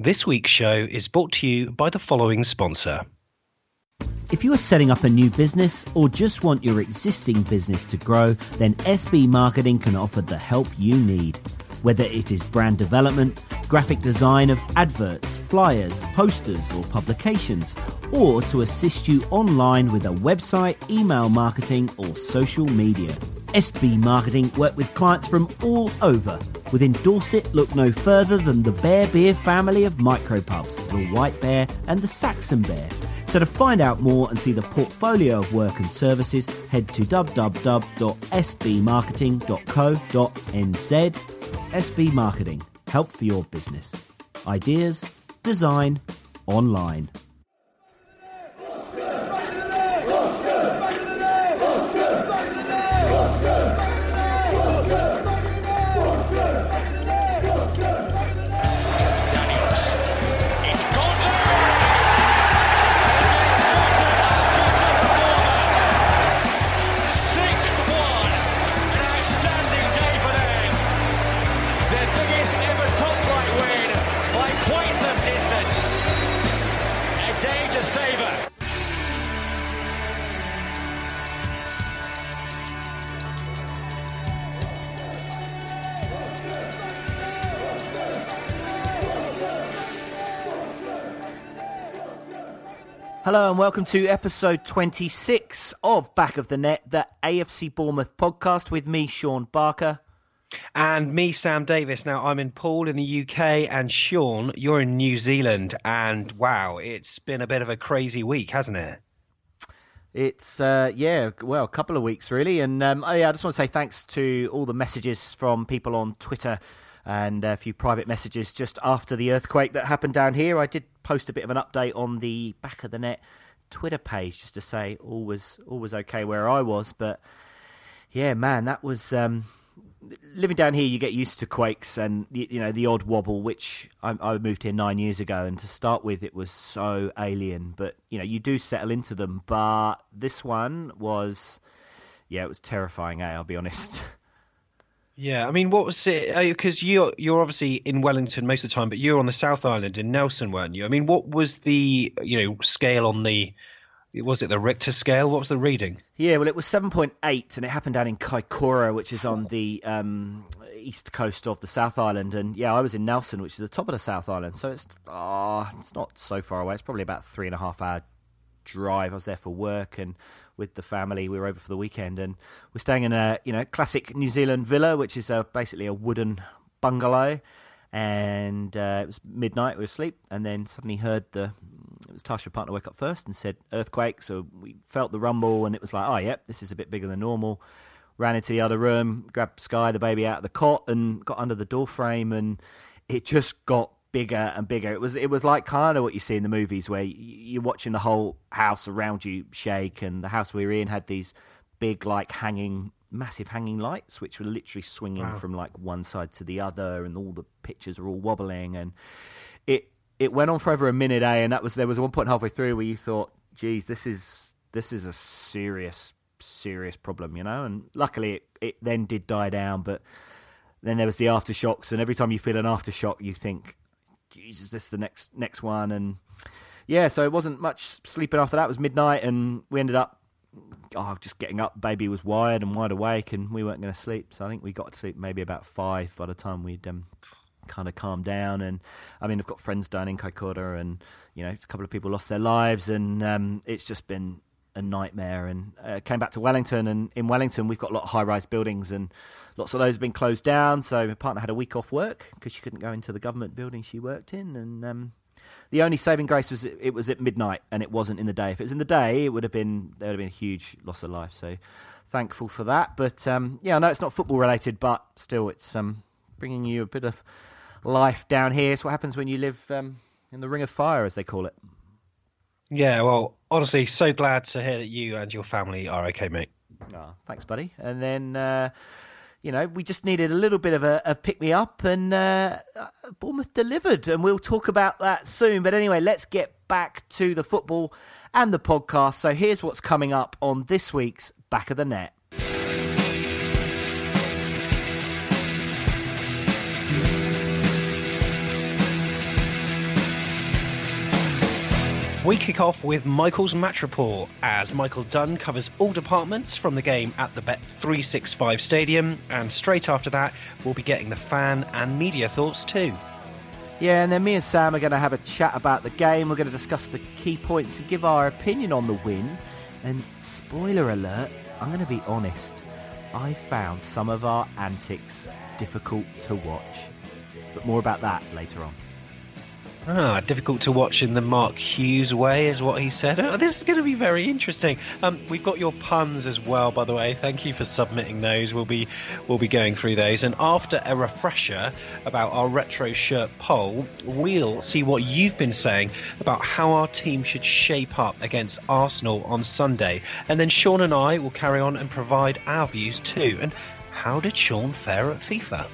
This week's show is brought to you by the following sponsor. If you are setting up a new business or just want your existing business to grow, then SB Marketing can offer the help you need. Whether it is brand development, graphic design of adverts, flyers, posters, or publications, or to assist you online with a website, email marketing, or social media. SB Marketing work with clients from all over. Within Dorset, look no further than the Bear Beer family of micropubs, the White Bear and the Saxon Bear. So to find out more and see the portfolio of work and services, head to www.sbmarketing.co.nz. SB Marketing, help for your business. Ideas, design, online. Hello and welcome to episode 26 of Back of the Net, the AFC Bournemouth podcast with me, Sean Barker. And me, Sam Davis. Now, I'm in Poole in the UK, and Sean, you're in New Zealand. And wow, it's been a bit of a crazy week, hasn't it? It's uh, yeah, well, a couple of weeks really, and um, oh, yeah, I just want to say thanks to all the messages from people on Twitter and a few private messages just after the earthquake that happened down here. I did post a bit of an update on the back of the net Twitter page just to say all was all was okay where I was, but yeah, man, that was um, living down here. You get used to quakes and you, know the odd wobble, which I, I moved here nine years ago, and to start with, it was so alien. But you know, you do settle into them. But this one was, yeah, it was terrifying. Eh, I'll be honest. Yeah, I mean, what was it? Because you're you're obviously in Wellington most of the time, but you're on the South Island in Nelson, weren't you? I mean, what was the you know scale on the was it the Richter scale? What was the reading? Yeah, well, it was seven point eight, and it happened down in Kaikoura, which is on the um, east coast of the South Island. And yeah, I was in Nelson, which is the top of the South Island, so it's ah, it's not so far away. It's probably about three and a half hour drive. I was there for work and with the family. We were over for the weekend, and we're staying in a you know classic New Zealand villa, which is a, basically a wooden bungalow. And uh, it was midnight. We were asleep, and then suddenly heard the. It was Tasha partner woke up first and said earthquake. So we felt the rumble, and it was like, oh yep, this is a bit bigger than normal. Ran into the other room, grabbed Sky, the baby, out of the cot, and got under the door frame, and it just got bigger and bigger. It was it was like kind of what you see in the movies where you're watching the whole house around you shake, and the house we were in had these big like hanging massive hanging lights which were literally swinging Wow. from like one side to the other and all the pictures were all wobbling and it it went on for over a minute eh and that was there was one point halfway through where you thought geez this is this is a serious serious problem you know and luckily it, it then did die down but then there was the aftershocks and every time you feel an aftershock you think geez is this the next next one and yeah so it wasn't much sleeping after that it was midnight and we ended up oh, just getting up. Baby was wired and wide awake, and we weren't going to sleep. So I think we got to sleep maybe about five by the time we'd um, kind of calmed down. And I mean, I've got friends down in Kaikoura, and you know, a couple of people lost their lives, and um, it's just been a nightmare. And uh, came back to Wellington, and in Wellington we've got a lot of high-rise buildings, and lots of those have been closed down. So my partner had a week off work because she couldn't go into the government building she worked in, and um, the only saving grace was it, it was at midnight and it wasn't in the day. If it was in the day, it would have been there would have been a huge loss of life. So thankful for that. But um, yeah, I know it's not football related, but still, it's um, bringing you a bit of life down here. It's what happens when you live um, in the Ring of Fire, as they call it. Yeah, well, honestly, so glad to hear that you and your family are okay, mate. Oh, thanks, buddy. And then, uh, you know, we just needed a little bit of a, a pick me up, and uh, Bournemouth delivered. And we'll talk about that soon. But anyway, let's get back to the football and the podcast. So here's what's coming up on this week's Back of the Net. We kick off with Michael's match report as Michael Dunn covers all departments from the game at the Bet365 Stadium, and straight after that, we'll be getting the fan and media thoughts too. Yeah, and then me and Sam are going to have a chat about the game. We're going to discuss the key points and give our opinion on the win. And spoiler alert, I'm going to be honest, I found some of our antics difficult to watch. But more about that later on. Ah, difficult to watch in the Mark Hughes way, is what he said. Oh, this is going to be very interesting. Um, we've got your puns as well, by the way. Thank you for submitting those. We'll be we'll be going through those, and after a refresher about our retro shirt poll, we'll see what you've been saying about how our team should shape up against Arsenal on Sunday, and then Sean and I will carry on and provide our views too. And how did Sean fare at FIFA?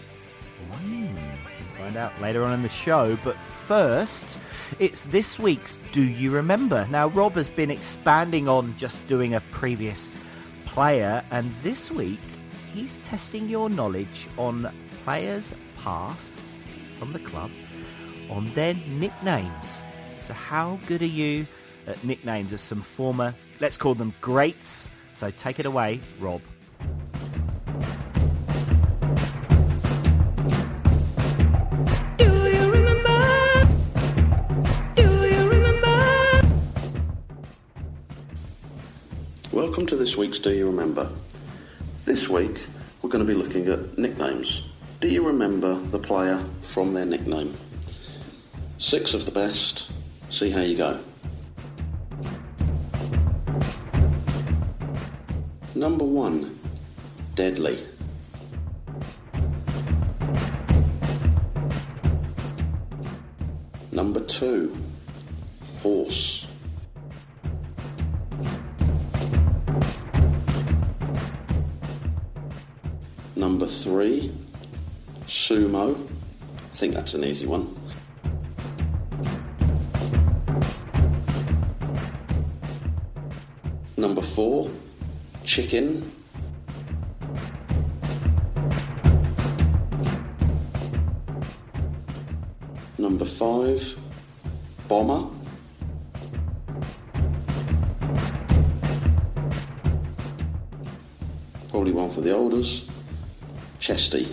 Find out later on in the show, but first, it's this week's Do You Remember? Now, Rob has been expanding on just doing a previous player, and this week he's testing your knowledge on players past from the club on their nicknames. So, how good are you at nicknames of some former, let's call them greats? So, take it away, Rob. Welcome to this week's Do You Remember? This week we're going to be looking at nicknames. Do you remember the player from their nickname? Six of the best. See how you go. Number one, Deadly. Number two, Horse. Number three, Sumo. I think that's an easy one. Number four, Chicken. Number five, Bomber. Probably one for the olders. Chesty.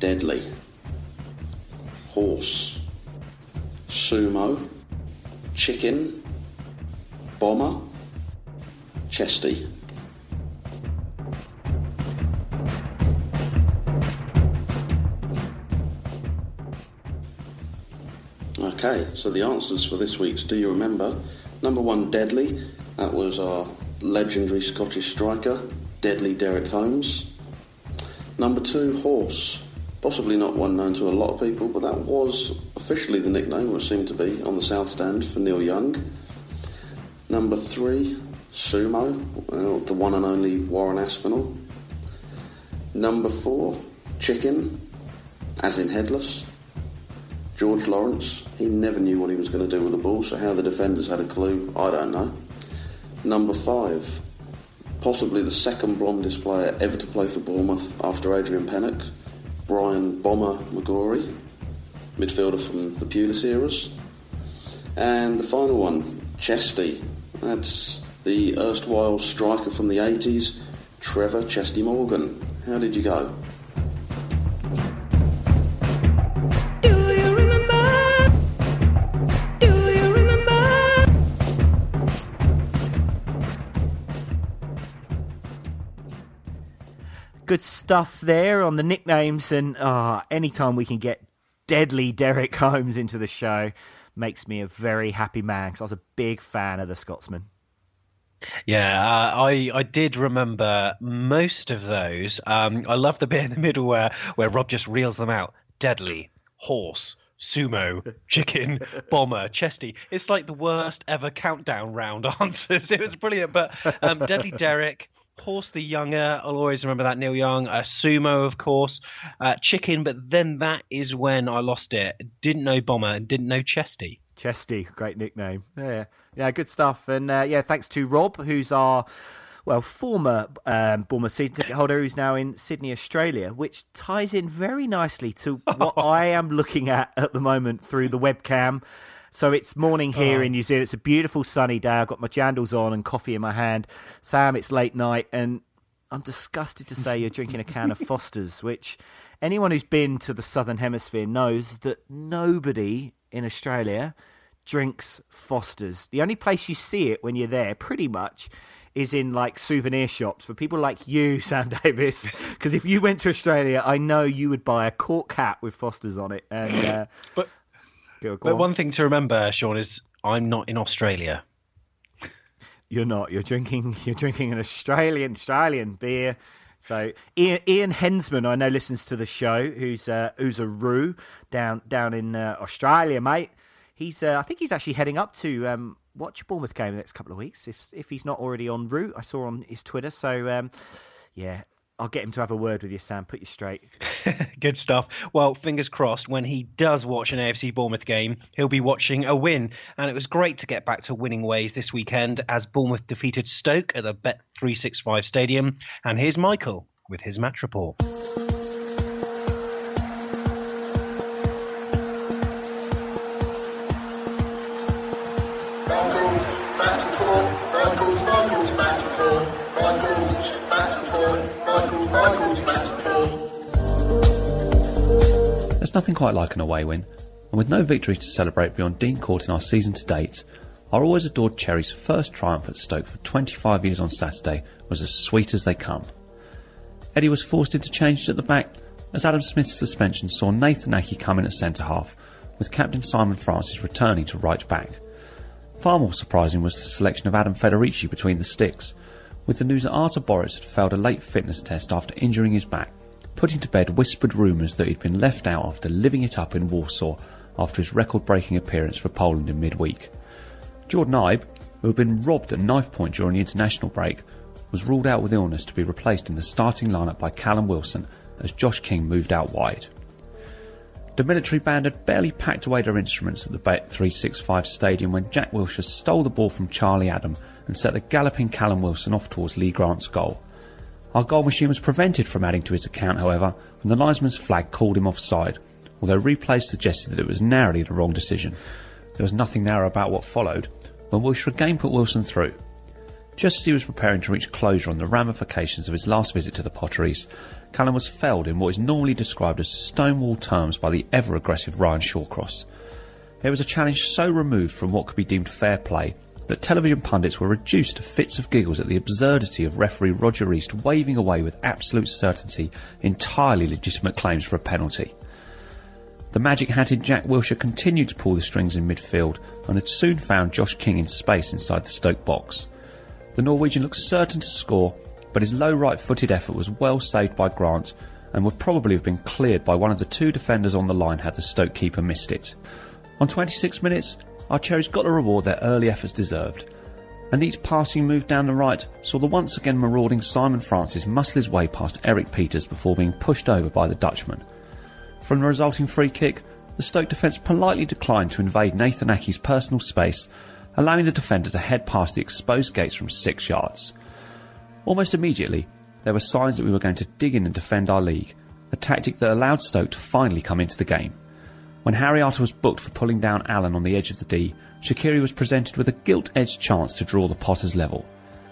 Deadly. Horse. Sumo. Chicken. Bomber. Chesty. Okay, so the answers for this week's Do You Remember? Number one, Deadly. That was our legendary Scottish striker, Deadly Derek Holmes. Number two, Horse. Possibly not one known to a lot of people, but that was officially the nickname, or seemed to be, on the South Stand for Neil Young. Number three, Sumo, well, the one and only Warren Aspinall. Number four, Chicken, as in headless. George Lawrence, he never knew what he was going to do with the ball, so how the defenders had a clue, I don't know. Number five, possibly the second blondest player ever to play for Bournemouth after Adrian Pennock, Brian Bomber McGorry, midfielder from the Pulis eras. And the final one, Chesty, that's the erstwhile striker from the 80s, Trevor Chesty Morgan. How did you go? Good stuff there on the nicknames. And uh, anytime we can get deadly Derek Holmes into the show makes me a very happy man because I was a big fan of the Scotsman. Yeah, uh, I I did remember most of those. Um, I love the bit in the middle where where Rob just reels them out: deadly, horse, sumo, chicken, bomber, chesty. It's like the worst ever countdown round answers. It was brilliant. But um, deadly Derek, horse the younger. I'll always remember that Neil Young. Uh, sumo, of course. Uh, chicken, but then that is when I lost it. Didn't know bomber and didn't know chesty. Chesty, great nickname. Yeah, yeah, good stuff. And uh, yeah, thanks to Rob, who's our well former um, Bournemouth season ticket holder, who's now in Sydney, Australia, which ties in very nicely to what I am looking at at the moment through the webcam. So it's morning here oh. in New Zealand. It's a beautiful sunny day. I've got my jandals on and coffee in my hand. Sam, it's late night, and I'm disgusted to say you're drinking a can of Foster's, which anyone who's been to the Southern Hemisphere knows that nobody in Australia drinks Foster's. The only place you see it when you're there, pretty much, is in like souvenir shops for people like you, Sam Davis. Because if you went to Australia, I know you would buy a cork hat with Foster's on it. And uh, but go, go but on. one thing to remember, Sean, is I'm not in Australia. You're not. You're drinking. You're drinking an Australian Australian beer. So Ian, Ian Hensman, I know listens to the show. Who's uh, who's a roo down down in uh, Australia, mate. He's uh, I think he's actually heading up to um, watch a Bournemouth game the next couple of weeks. If if he's not already on route, I saw on his Twitter. So um, yeah, I'll get him to have a word with you, Sam. Put you straight. Good stuff. Well, fingers crossed, when he does watch an AFC Bournemouth game, he'll be watching a win. And it was great to get back to winning ways this weekend as Bournemouth defeated Stoke at the Bet365 Stadium. And here's Michael with his match report. Nothing quite like an away win, and with no victories to celebrate beyond Dean Court in our season to date, our always adored Cherries' first triumph at Stoke for 25 years on Saturday was as sweet as they come. Eddie was forced into changes at the back as Adam Smith's suspension saw Nathan Aké come in at centre half, with captain Simon Francis returning to right back. Far more surprising was the selection of Adam Federici between the sticks, with the news that Artur Boruc had failed a late fitness test after injuring his back putting to bed whispered rumours that he'd been left out after living it up in Warsaw after his record breaking appearance for Poland in midweek. Jordan Ibe, who had been robbed at knife point during the international break, was ruled out with illness to be replaced in the starting lineup by Callum Wilson as Josh King moved out wide. The military band had barely packed away their instruments at the Bet365 stadium when Jack Wilshere stole the ball from Charlie Adam and set the galloping Callum Wilson off towards Lee Grant's goal. Our goal machine was prevented from adding to his account, however, when the linesman's flag called him offside, although replays suggested that it was narrowly the wrong decision. There was nothing narrow about what followed, when Wilshere again put Wilson through. Just as he was preparing to reach closure on the ramifications of his last visit to the Potteries, Callum was felled in what is normally described as stonewall terms by the ever aggressive Ryan Shawcross. It was a challenge so removed from what could be deemed fair play that television pundits were reduced to fits of giggles at the absurdity of referee Roger East waving away with absolute certainty entirely legitimate claims for a penalty. The magic-hatted Jack Wilshere continued to pull the strings in midfield and had soon found Josh King in space inside the Stoke box. The Norwegian looked certain to score, but his low right-footed effort was well saved by Grant and would probably have been cleared by one of the two defenders on the line had the Stoke keeper missed it. On 26 minutes, our cherries got the reward their early efforts deserved. And each passing move down the right saw the once again marauding Simon Francis muscle his way past Erik Pieters before being pushed over by the Dutchman. From the resulting free kick, the Stoke defence politely declined to invade Nathan Aké's personal space, allowing the defender to head past the exposed gates from six yards. Almost immediately, there were signs that we were going to dig in and defend our league, a tactic that allowed Stoke to finally come into the game. When Harry Arter was booked for pulling down Allen on the edge of the D, Shaqiri was presented with a gilt-edged chance to draw the Potters level.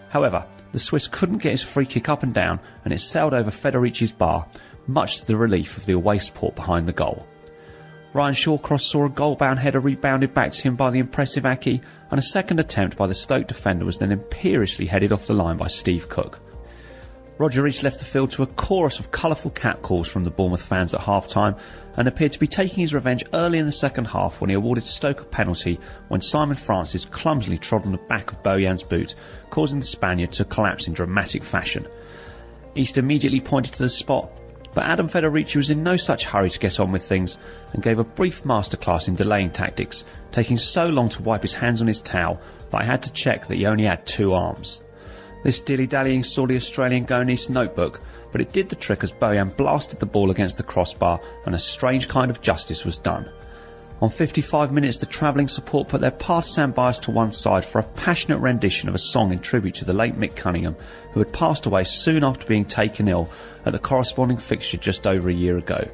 However, the Swiss couldn't get his free kick up and down and it sailed over Federici's bar, much to the relief of the away support behind the goal. Ryan Shawcross saw a goal-bound header rebounded back to him by the impressive Aki, and a second attempt by the Stoke defender was then imperiously headed off the line by Steve Cook. Roger East left the field to a chorus of colourful catcalls from the Bournemouth fans at half time and appeared to be taking his revenge early in the second half when he awarded Stoke a penalty when Simon Francis clumsily trod on the back of Bojan's boot, causing the Spaniard to collapse in dramatic fashion. East immediately pointed to the spot, but Adam Federici was in no such hurry to get on with things and gave a brief masterclass in delaying tactics, taking so long to wipe his hands on his towel that I had to check that he only had two arms. This dilly-dallying saw the Australian go his notebook, but it did the trick as Bojan blasted the ball against the crossbar and a strange kind of justice was done. On 55 minutes, the travelling support put their partisan bias to one side for a passionate rendition of a song in tribute to the late Mick Cunningham, who had passed away soon after being taken ill at the corresponding fixture just over a year ago.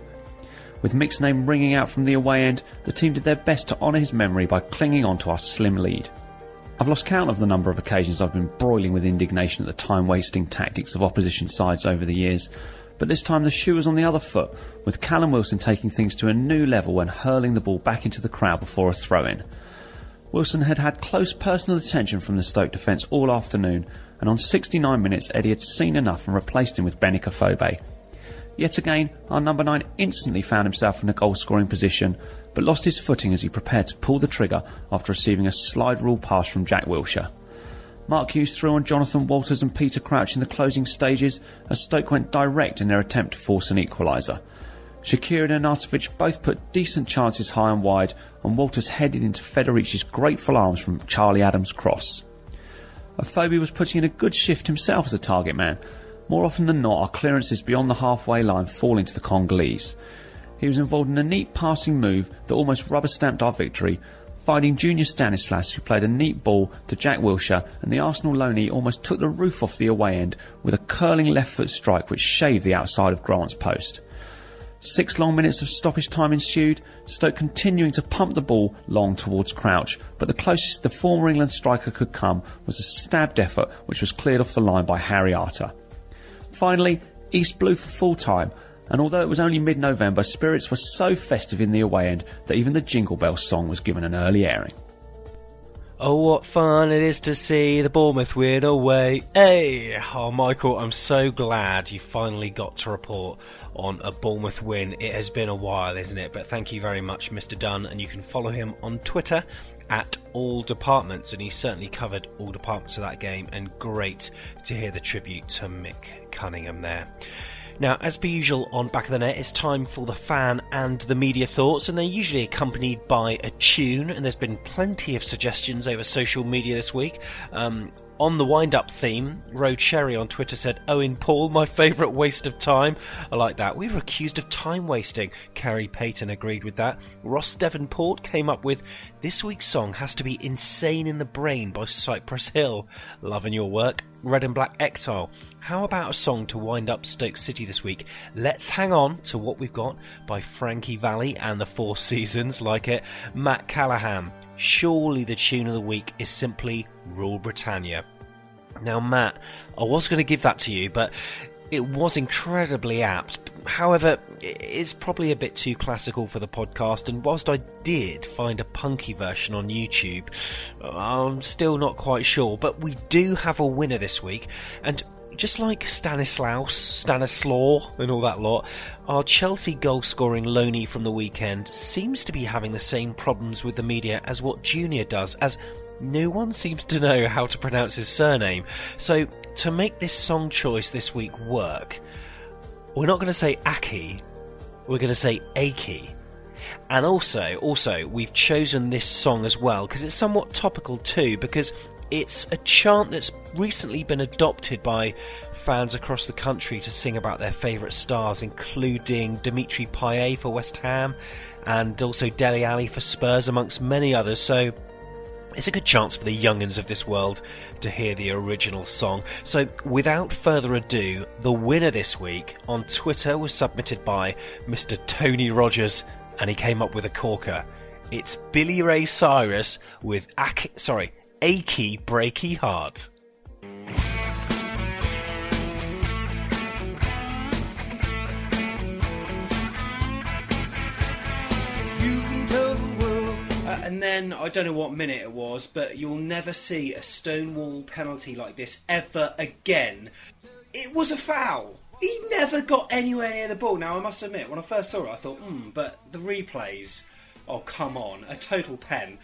With Mick's name ringing out from the away end, the team did their best to honour his memory by clinging on to our slim lead. I've lost count of the number of occasions I've been broiling with indignation at the time wasting tactics of opposition sides over the years, but this time the shoe was on the other foot, with Callum Wilson taking things to a new level when hurling the ball back into the crowd before a throw in. Wilson had had close personal attention from the Stoke defence all afternoon, and on 69 minutes Eddie had seen enough and replaced him with Benik Afobe. Yet again, our number 9 instantly found himself in a goal scoring position, but lost his footing as he prepared to pull the trigger after receiving a slide rule pass from Jack Wilshere. Mark Hughes threw on Jonathan Walters and Peter Crouch in the closing stages as Stoke went direct in their attempt to force an equaliser. Shaqiri and Arnautovic both put decent chances high and wide, and Walters headed into Federici's grateful arms from Charlie Adams' cross. Afobe was putting in a good shift himself as a target man, more often than not, our clearances beyond the halfway line fall into the Congolese. He was involved in a neat passing move that almost rubber stamped our victory, finding Junior Stanislas, who played a neat ball to Jack Wilshere, and the Arsenal loanee almost took the roof off the away end with a curling left foot strike which shaved the outside of Grant's post. Six long minutes of stoppage time ensued, Stoke continuing to pump the ball long towards Crouch, but the closest the former England striker could come was a stabbed effort which was cleared off the line by Harry Arter. Finally, East blew for full time, and although it was only mid November, spirits were so festive in the away end that even the Jingle Bell song was given an early airing. Oh, what fun it is to see the Bournemouth win away. Hey! Oh, Michael, I'm so glad you finally got to report on a Bournemouth win. It has been a while, isn't it? But thank you very much, Mr. Dunn, and you can follow him on Twitter at all departments, and he certainly covered all departments of that game, and great to hear the tribute to Mick Cunningham there. Now, as per usual on Back of the Net, it's time for the fan and the media thoughts, and they're usually accompanied by a tune. And there's been plenty of suggestions over social media this week. Um, on the wind up theme, Road Cherry on Twitter said, Owen Paul, my favourite waste of time. I like that. We were accused of time wasting. Carrie Payton agreed with that. Ross Devonport came up with, This week's song has to be Insane in the Brain by Cypress Hill. Loving your work. Red and Black Exile. How about a song to wind up Stoke City this week? Let's hang on to what we've got by Frankie Valli and the Four Seasons, like it. Matt Callahan. Surely the tune of the week is simply Rule Britannia. Now, Matt, I was going to give that to you, but it was incredibly apt. However, it's probably a bit too classical for the podcast, and whilst I did find a punky version on YouTube, I'm still not quite sure. But we do have a winner this week, and just like Stanislaus, Stanislaw, and all that lot, our Chelsea goal scoring loanee from the weekend seems to be having the same problems with the media as what Junior does, as no one seems to know how to pronounce his surname. So, to make this song choice this week work, we're not going to say Aki, we're going to say Aki. And also, also, we've chosen this song as well because it's somewhat topical too. Because it's a chant that's recently been adopted by fans across the country to sing about their favourite stars, including Dimitri Payet for West Ham and also Dele Alli for Spurs, amongst many others. So it's a good chance for the youngins of this world to hear the original song. So, without further ado, the winner this week on Twitter was submitted by Mr. Tony Rogers, and he came up with a corker. It's Billy Ray Cyrus with Ac- sorry, Achy Breaky Heart. and then I don't know what minute it was, but you'll never see a Stonewall penalty like this ever again. it was a foul. He never got anywhere near the ball. Now, I must admit, when I first saw it, I thought, hmm, but the replays, oh, come on, a total pen.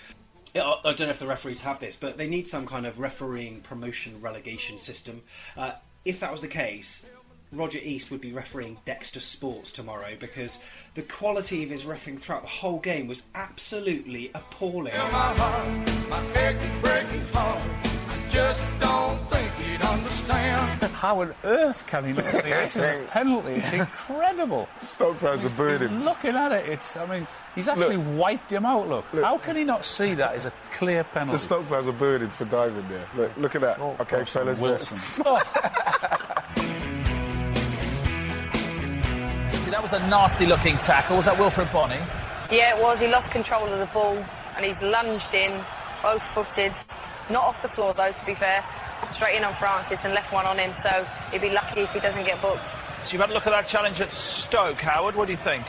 I don't know if the referees have this, but they need some kind of refereeing promotion relegation system. Uh, if that was the case, Roger East would be refereeing Dexter Sports tomorrow because the quality of his refereeing throughout the whole game was absolutely appalling. How on earth can he not see this is a penalty? It's incredible. Stoke fans are booing him. looking at it. It's. I mean, he's actually wiped him out. Look. How can he not see that as a clear penalty? The Stoke fans are booing him for diving there. Look, look at that. Oh, okay, Russell fellas. Wilson. That was a nasty looking tackle. Was that Wilfried Bony? Yeah, it was. He lost control of the ball and he's lunged in, both footed. Not off the floor though, to be fair. Straight in on Francis and left one on him, so he'd be lucky if he doesn't get booked. So you've had a look at that challenge at Stoke, Howard. What do you think?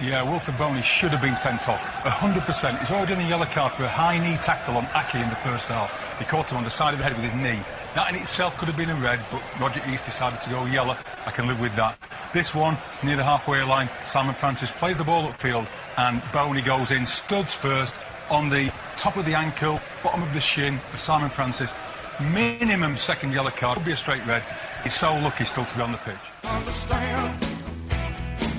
Yeah, Wilfried Bony should have been sent off. 100%. He's already on a yellow card for a high knee tackle on Aki in the first half. He caught him on the side of the head with his knee. That in itself could have been a red, but Roger East decided to go yellow. I can live with that. This one, is near the halfway line. Simon Francis plays the ball upfield, and Boney goes in, studs first, on the top of the ankle, bottom of the shin of Simon Francis. Minimum second yellow card. Would be a straight red. He's so lucky still to be on the pitch. understand.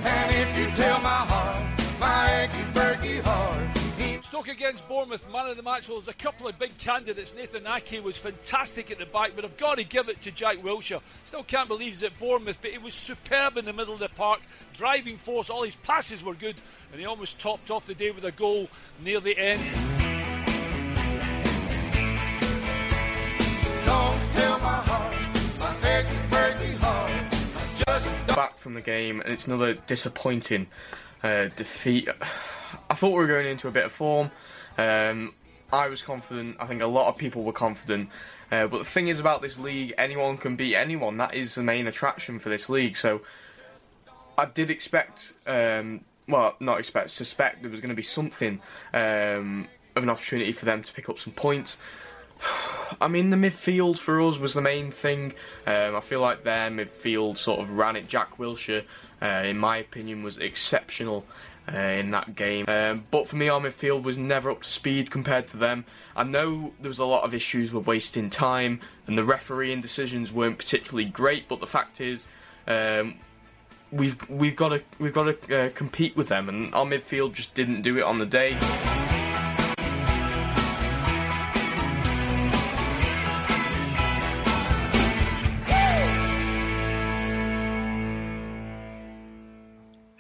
And if you tell my heart, my achy heart, he Stoke against Bournemouth, man of the match. Well, there's a couple of big candidates. Nathan Ake was fantastic at the back, but I've got to give it to Jack Wilshere. Still can't believe he's at Bournemouth, but he was superb in the middle of the park, driving force. All his passes were good, and he almost topped off the day with a goal near the end. Back from the game, and it's another disappointing uh, defeat. I thought we were going into a bit of form. Um, I was confident. I think a lot of people were confident. Uh, but the thing is about this league, anyone can beat anyone. That is the main attraction for this league. So I did expect, um, well, not expect, suspect there was going to be something um, of an opportunity for them to pick up some points. I mean, the midfield for us was the main thing. Um, I feel like their midfield sort of ran it. Jack Wilshere, uh, in my opinion, was exceptional uh, in that game. Um, but for me, our midfield was never up to speed compared to them. I know there was a lot of issues with wasting time, and the refereeing decisions weren't particularly great. But the fact is, um, we've we've got to we've got to uh, compete with them, and our midfield just didn't do it on the day.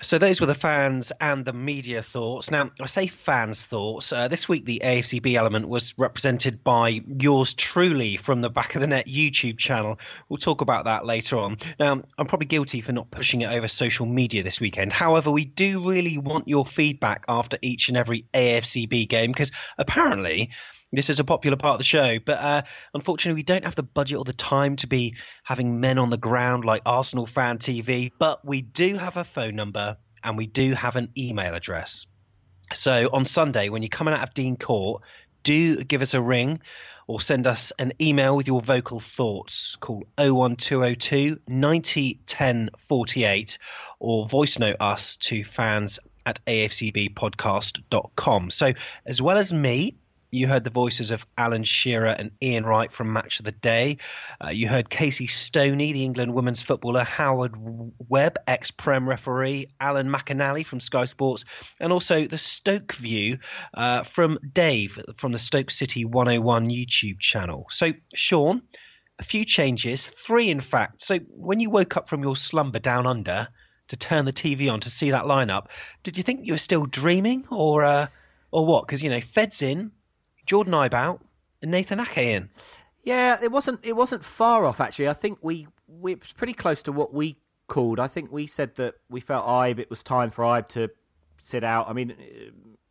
So those were the fans and the media thoughts. Now, I say fans' thoughts. Uh, this week, the AFCB element was represented by yours truly from the Back of the Net YouTube channel. We'll talk about that later on. Now, I'm probably guilty for not pushing it over social media this weekend. However, we do really want your feedback after each and every AFCB game because apparently this is a popular part of the show, but uh, unfortunately, we don't have the budget or the time to be having men on the ground like Arsenal Fan TV. But we do have a phone number and we do have an email address. So on Sunday, when you're coming out of Dean Court, do give us a ring or send us an email with your vocal thoughts. Call 01202 90 10 48 or voice note us to fans at afcbpodcast.com. So, as well as me, you heard the voices of Alan Shearer and Ian Wright from Match of the Day. Uh, you heard Casey Stoney, the England women's footballer, Howard Webb, ex Prem referee, Alan McInally from Sky Sports, and also the Stoke View uh, from Dave from the Stoke City 101 YouTube channel. So, Sean, a few changes, three in fact. So, when you woke up from your slumber down under to turn the TV on to see that lineup, did you think you were still dreaming or, uh, or what? Because, you know, Fed's in. Jordan Ibe out and Nathan Ake in. Yeah, it wasn't it wasn't far off actually. I think we we it was pretty close to what we called. I think we said that we felt Ibe it was time for Ibe to sit out. I mean,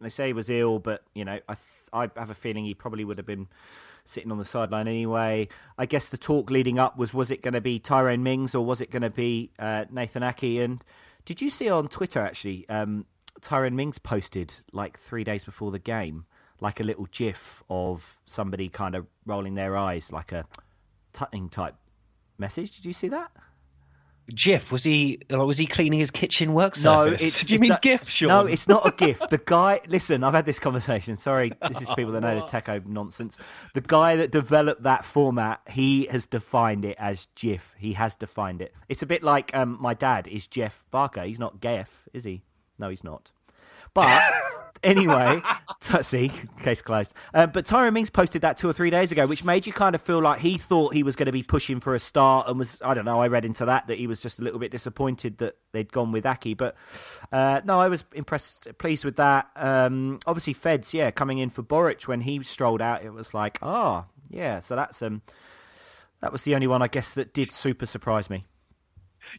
they say he was ill, but you know, I I have a feeling he probably would have been sitting on the sideline anyway. I guess the talk leading up was was it going to be Tyrone Mings or was it going to be uh, Nathan Ake? And did you see on Twitter actually? Um, Tyrone Mings posted like three days before the game like a little gif of somebody kind of rolling their eyes, like a tutting type message. Did you see that? GIF was he was he cleaning his kitchen work No, surface? it's Do you mean that- GIF, Sean? No, it's not a GIF. The guy, listen, I've had this conversation. Sorry, this is people that know the techo nonsense. The guy that developed that format, he has defined it as GIF. He has defined it. It's a bit like um, my dad is Jeff Barker. He's not Geff, is he? No, he's not. But anyway, t- see, case closed. Uh, but Tyrone Mings posted that two or three days ago, which made you kind of feel like he thought he was going to be pushing for a start and was, I don't know, I read into that that he was just a little bit disappointed that they'd gone with Aki. But uh, no, I was impressed, pleased with that. Um, obviously, Feds, yeah, coming in for Boruc when he strolled out, it was like, ah, yeah, so that's um, that was the only one I guess that did super surprise me.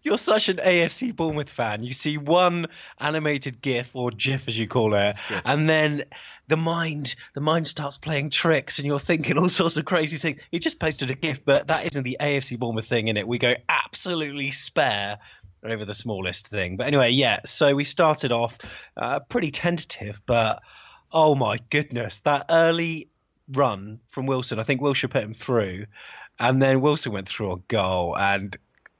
You're such an AFC Bournemouth fan. You see one animated GIF or GIF as you call it, and then the mind the mind starts playing tricks, and you're thinking all sorts of crazy things. He just posted a GIF, but that isn't the AFC Bournemouth thing in it. We go absolutely spare over the smallest thing. But anyway, yeah. So we started off uh, pretty tentative, but oh my goodness, that early run from Wilson. I think Wilshere put him through, and then Wilson went through a goal and.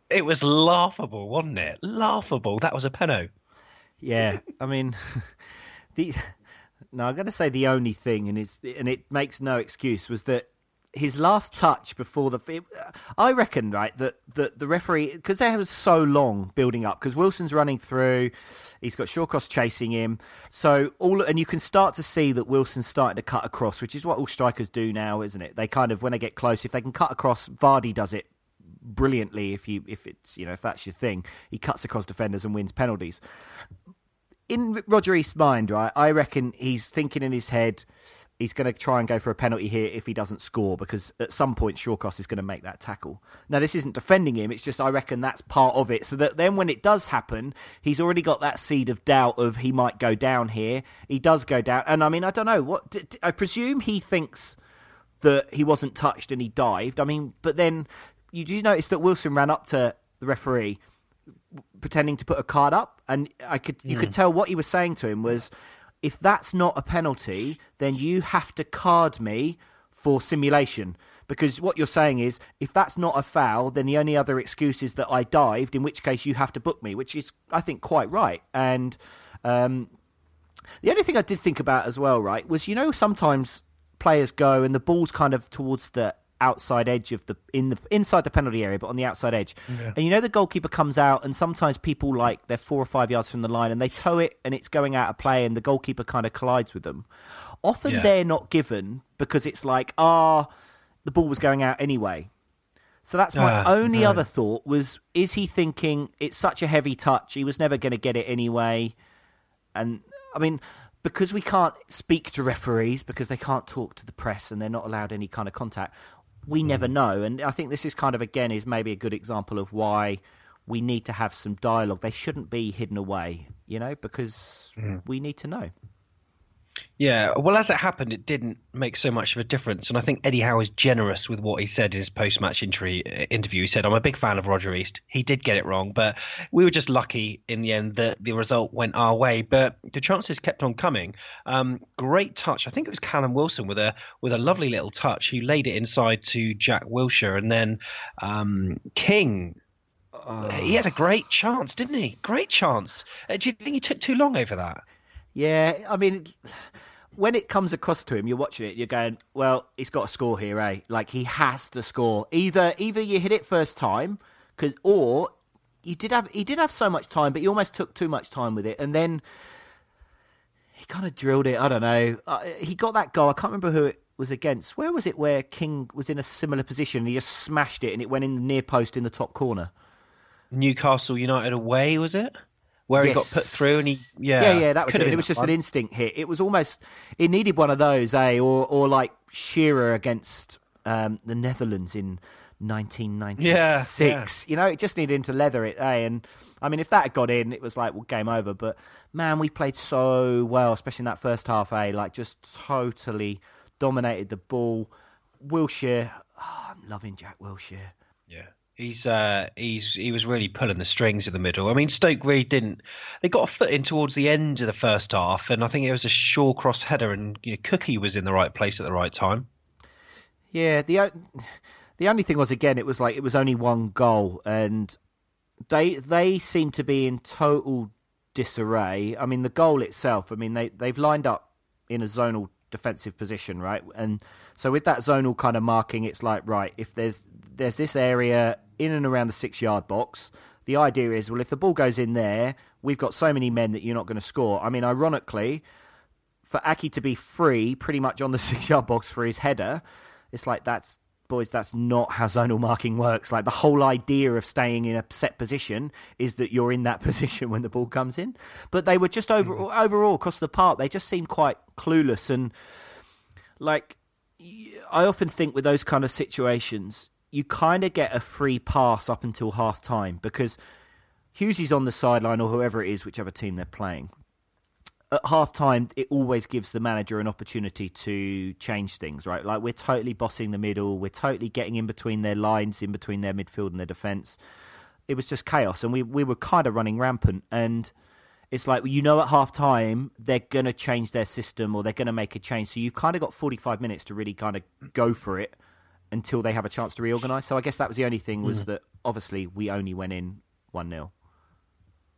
It was laughable, wasn't it? Laughable. That was a penno. Yeah, I mean, the no, I'm going to say the only thing, and it's and it makes no excuse, was that his last touch before the. It, I reckon, right, that the the referee because they was so long building up because Wilson's running through, he's got Shawcross chasing him, so all and you can start to see that Wilson's starting to cut across, which is what all strikers do now, isn't it? They kind of when they get close, if they can cut across, Vardy does it brilliantly if you if it's you know if that's your thing. He cuts across defenders and wins penalties. In Roger East's mind right I reckon he's thinking in his head he's going to try and go for a penalty here if he doesn't score because at some point Shawcross is going to make that tackle. Now this isn't defending him it's just I reckon that's part of it so that then when it does happen he's already got that seed of doubt of he might go down here. He does go down and I mean I don't know what I presume he thinks that he wasn't touched and he dived I mean but then you do notice that Wilson ran up to the referee pretending to put a card up and I could you could Mm. tell what he was saying to him was if that's not a penalty then you have to card me for simulation because what you're saying is if that's not a foul then the only other excuse is that I dived in which case you have to book me which is I think quite right and um, the only thing I did think about as well, right, was you know sometimes players go and the ball's kind of towards the outside edge of the in the inside the penalty area, but on the outside edge. Yeah. And you know the goalkeeper comes out, and sometimes people like they're four or five yards from the line, and they toe it, and it's going out of play, and the goalkeeper kind of collides with them. Often Yeah. they're not given because it's like ah, the ball was going out anyway. So that's my Ah, only no. other thought was: is he thinking it's such a heavy touch? He was never going to get it anyway. And I mean, because we can't speak to referees because they can't talk to the press and they're not allowed any kind of contact, we hmm. never know. And I think this is kind of again is maybe a good example of why we need to have some dialogue. They shouldn't be hidden away, you know, because hmm. we need to know. Yeah, well, as it happened, it didn't make so much of a difference, and I think Eddie Howe is generous with what he said in his post-match interview. He said, "I'm a big fan of Roger East. He did get it wrong, but we were just lucky in the end that the result went our way. But the chances kept on coming. Um, great touch. I think it was Callum Wilson with a with a lovely little touch. Who laid it inside to Jack Wilshere, and then um, King." He had a great chance, didn't he? Great chance. Uh, do you think he took too long over that? Yeah, I mean, when it comes across to him, you're watching it, you're going, well, he's got to score here, eh? Like he has to score. Either either you hit it first time, cause, or you did have he did have so much time, but he almost took too much time with it, and then he kind of drilled it. I don't know. Uh, he got that goal. I can't remember who it was against. Where was it? Where King was in a similar position, and he just smashed it, and it went in the near post in the top corner. Newcastle United away, was it? Where he got put through and he, yeah, yeah, yeah, that was it. It was just fun. an instinct hit. It was almost it needed one of those, eh? Or or like Shearer against um, the Netherlands in 1996. You know, it just needed him to leather it, eh? And I mean, if that had got in, it was like well, game over. But man, we played so well, especially in that first half, eh? Like just totally dominated the ball. Wilshere, oh, I'm loving Jack Wilshere. Yeah. He's uh he's he was really pulling the strings in the middle. I mean Stoke really didn't they got a foot in towards the end of the first half and I think it was a Shawcross header and you know, Cookie was in the right place at the right time. Yeah, the the only thing was again, it was like it was only one goal, and they they seem to be in total disarray. I mean, the goal itself. I mean, they they've lined up in a zonal defensive position, right? And so with that zonal kind of marking, it's like right if there's there's this area in and around the six yard box. The idea is, well, if the ball goes in there, we've got so many men that you're not going to score. I mean, ironically, for Aki to be free pretty much on the six yard box for his header, it's like that's boys, that's not how zonal marking works. Like the whole idea of staying in a set position is that you're in that position when the ball comes in. But they were just over mm-hmm. overall across the park, they just seemed quite clueless and like I often think with those kind of situations, you kind of get a free pass up until half time because Hughesy's on the sideline or whoever it is, whichever team they're playing at half time, it always gives the manager an opportunity to change things, right? Like we're totally bossing the middle, we're totally getting in between their lines, in between their midfield and their defence. It was just chaos, and we we were kind of running rampant. And it's like you know, at half time they're gonna change their system or they're gonna make a change. So you've kind of got forty five minutes to really kind of go for it until they have a chance to reorganise. So I guess that was the only thing was mm. that obviously we only went in one 0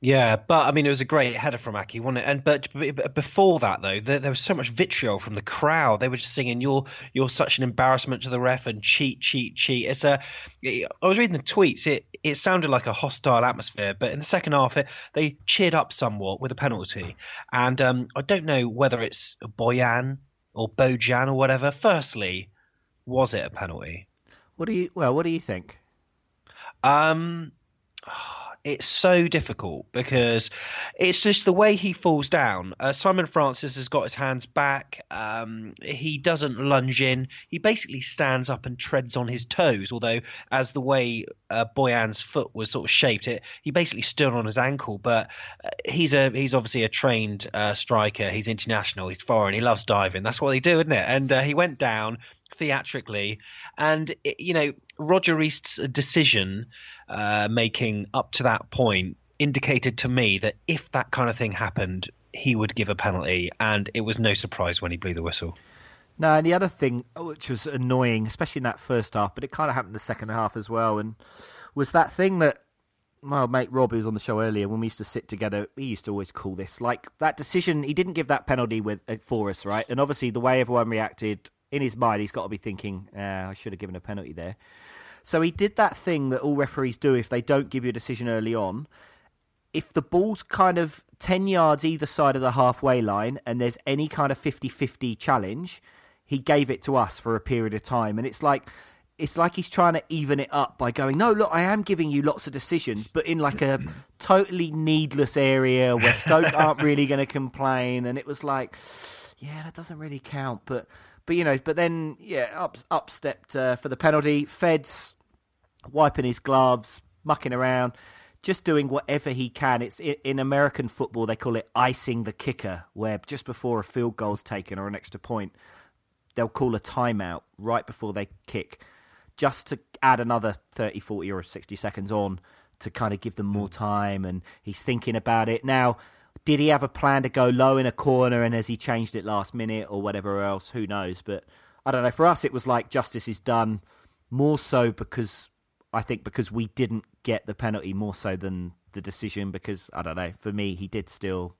yeah, but I mean, it was a great header from Aké, wasn't it? And but, but before that, though, there, there, was so much vitriol from the crowd. They were just singing, "You're you're such an embarrassment to the ref," and cheat, cheat, cheat. It's a. I was reading the tweets. It it sounded like a hostile atmosphere, but in the second half, it, they cheered up somewhat with a penalty. And um, I don't know whether it's Boyan or Bojan or whatever. Firstly, was it a penalty? What do you? Well, what do you think? Um. it's so difficult because it's just the way he falls down. Uh, Simon Francis has got his hands back. Um, he doesn't lunge in. He basically stands up and treads on his toes. Although, as the way uh, Boyan's foot was sort of shaped, it he basically stood on his ankle. But uh, he's a he's obviously a trained uh, striker. He's international. He's foreign. He loves diving. That's what they do, isn't it? And uh, he went down theatrically. And, you know, Roger East's decision uh, making up to that point indicated to me that if that kind of thing happened, he would give a penalty. And it was no surprise when he blew the whistle. No, and the other thing which was annoying, especially in that first half, but it kind of happened in the second half as well, and was that thing that my mate Rob, who was on the show earlier, when we used to sit together, he used to always call this like that decision. He didn't give that penalty with uh, for us, right? And obviously, the way everyone reacted in his mind, he's got to be thinking, uh, I should have given a penalty there. So he did that thing that all referees do if they don't give you a decision early on. If the ball's kind of 10 yards either side of the halfway line and there's any kind of 50 50 challenge, he gave it to us for a period of time. And it's like. It's like he's trying to even it up by going, no, look, I am giving you lots of decisions, but in like a totally needless area where Stoke aren't really going to complain. And it was like, yeah, that doesn't really count. But but you know, but then yeah, up up stepped uh, for the penalty. Feds wiping his gloves, mucking around, just doing whatever he can. It's in American football they call it icing the kicker, where just before a field goal's taken or an extra point, they'll call a timeout right before they kick, just to add another 30, 40 or 60 seconds on to kind of give them more time. And he's thinking about it now did he have a plan to go low in a corner and has he changed it last minute or whatever else? Who knows? But I don't know. For us, it was like justice is done more so because I think because we didn't get the penalty more so than the decision because I don't know. For me, he did still